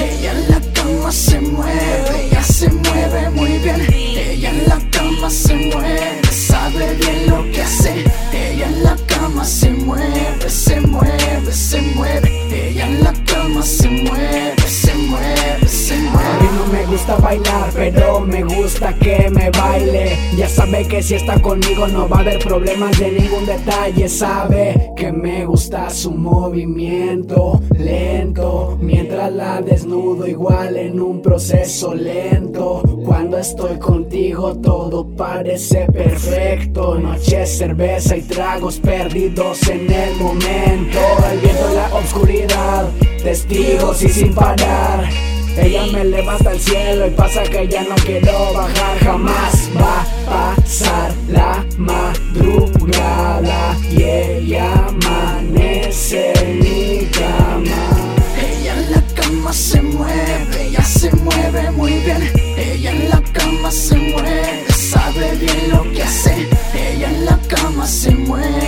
Ella en la cama se mueve, ella se mueve muy me gusta bailar, pero me gusta que me baile. Ya sabe que si está conmigo no va a haber problemas de ningún detalle. Sabe que me gusta su movimiento lento. Mientras la desnudo igual en un proceso lento. Cuando estoy contigo todo parece perfecto. Noche, cerveza y tragos perdidos en el momento. El viento en la oscuridad, testigos y sin parar. Ella me levanta al cielo y pasa que ya no quiero bajar jamás. Va a pasar la madrugada y ella amanece en mi cama. Ella en la cama se mueve, ella se mueve muy bien. Ella en la cama se mueve, sabe bien lo que hace. Ella en la cama se mueve,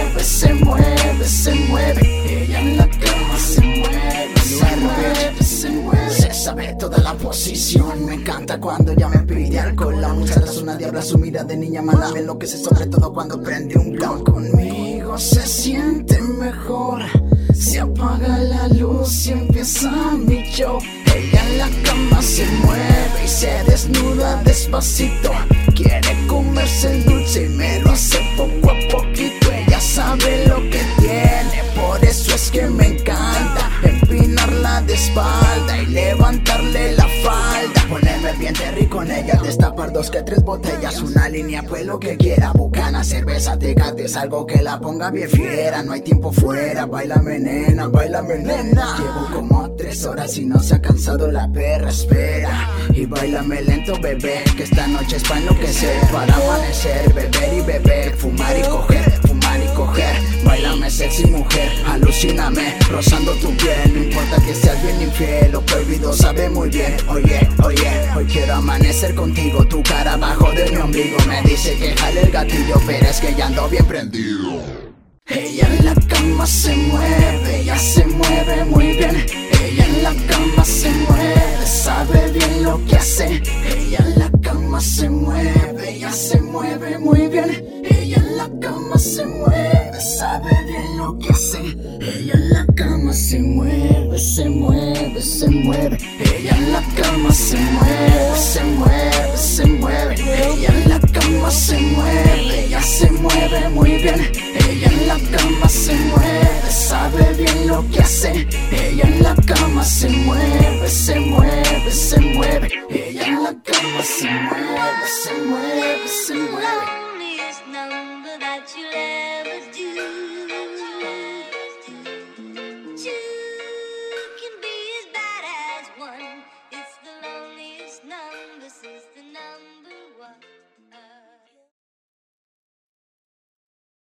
me encanta cuando ella me pide alcohol. La muchacha es una diabla, su de niña mala me enloquece sobre todo cuando prende un blunt conmigo. Se siente mejor. Se apaga la luz y empieza mi show. Ella en la cama se mueve y se desnuda despacito. Quiere comerse el dulce y me lo hace poco a poquito. Ella sabe lo que tiene, por eso es que me encanta empinarla de espalda y falda. Bien terry con ella, destapar dos que tres botellas, una línea, pues lo que quiera. Bucana, cerveza, tecate, es algo que la ponga bien fiera. No hay tiempo fuera, bailame nena, bailame nena. Llevo como tres horas y no se ha cansado la perra, espera. Y bailame lento, bebé, que esta noche es para enloquecer. Para amanecer, beber y beber, fumar y coger, fumar y coger. Bailame sexy mujer, alucíname, rozando tu piel. No importa que seas bien infiel, lo prohibido sabe muy bien. Oye, oye, amanecer contigo. Tu cara abajo de mi ombligo me dice que jale el gatillo, pero es que ya ando bien prendido. Ella en la cama se mueve, ella se mueve muy bien. Ella en la cama se mueve, sabe bien lo que hace. Ella en la cama se mueve, ella se mueve muy bien. Ella en la cama se mueve, sabe bien lo que hace. Ella en la cama se mueve, se mueve, se mueve. Ella en la cama se mueve, se mueve, se mueve. Ella en la cama se mueve, ella se mueve muy bien. Ella en la cama se mueve, sabe bien lo que hace. Ella en la cama se mueve, se mueve, se mueve. Ella en la cama se mueve, se mueve, se mueve.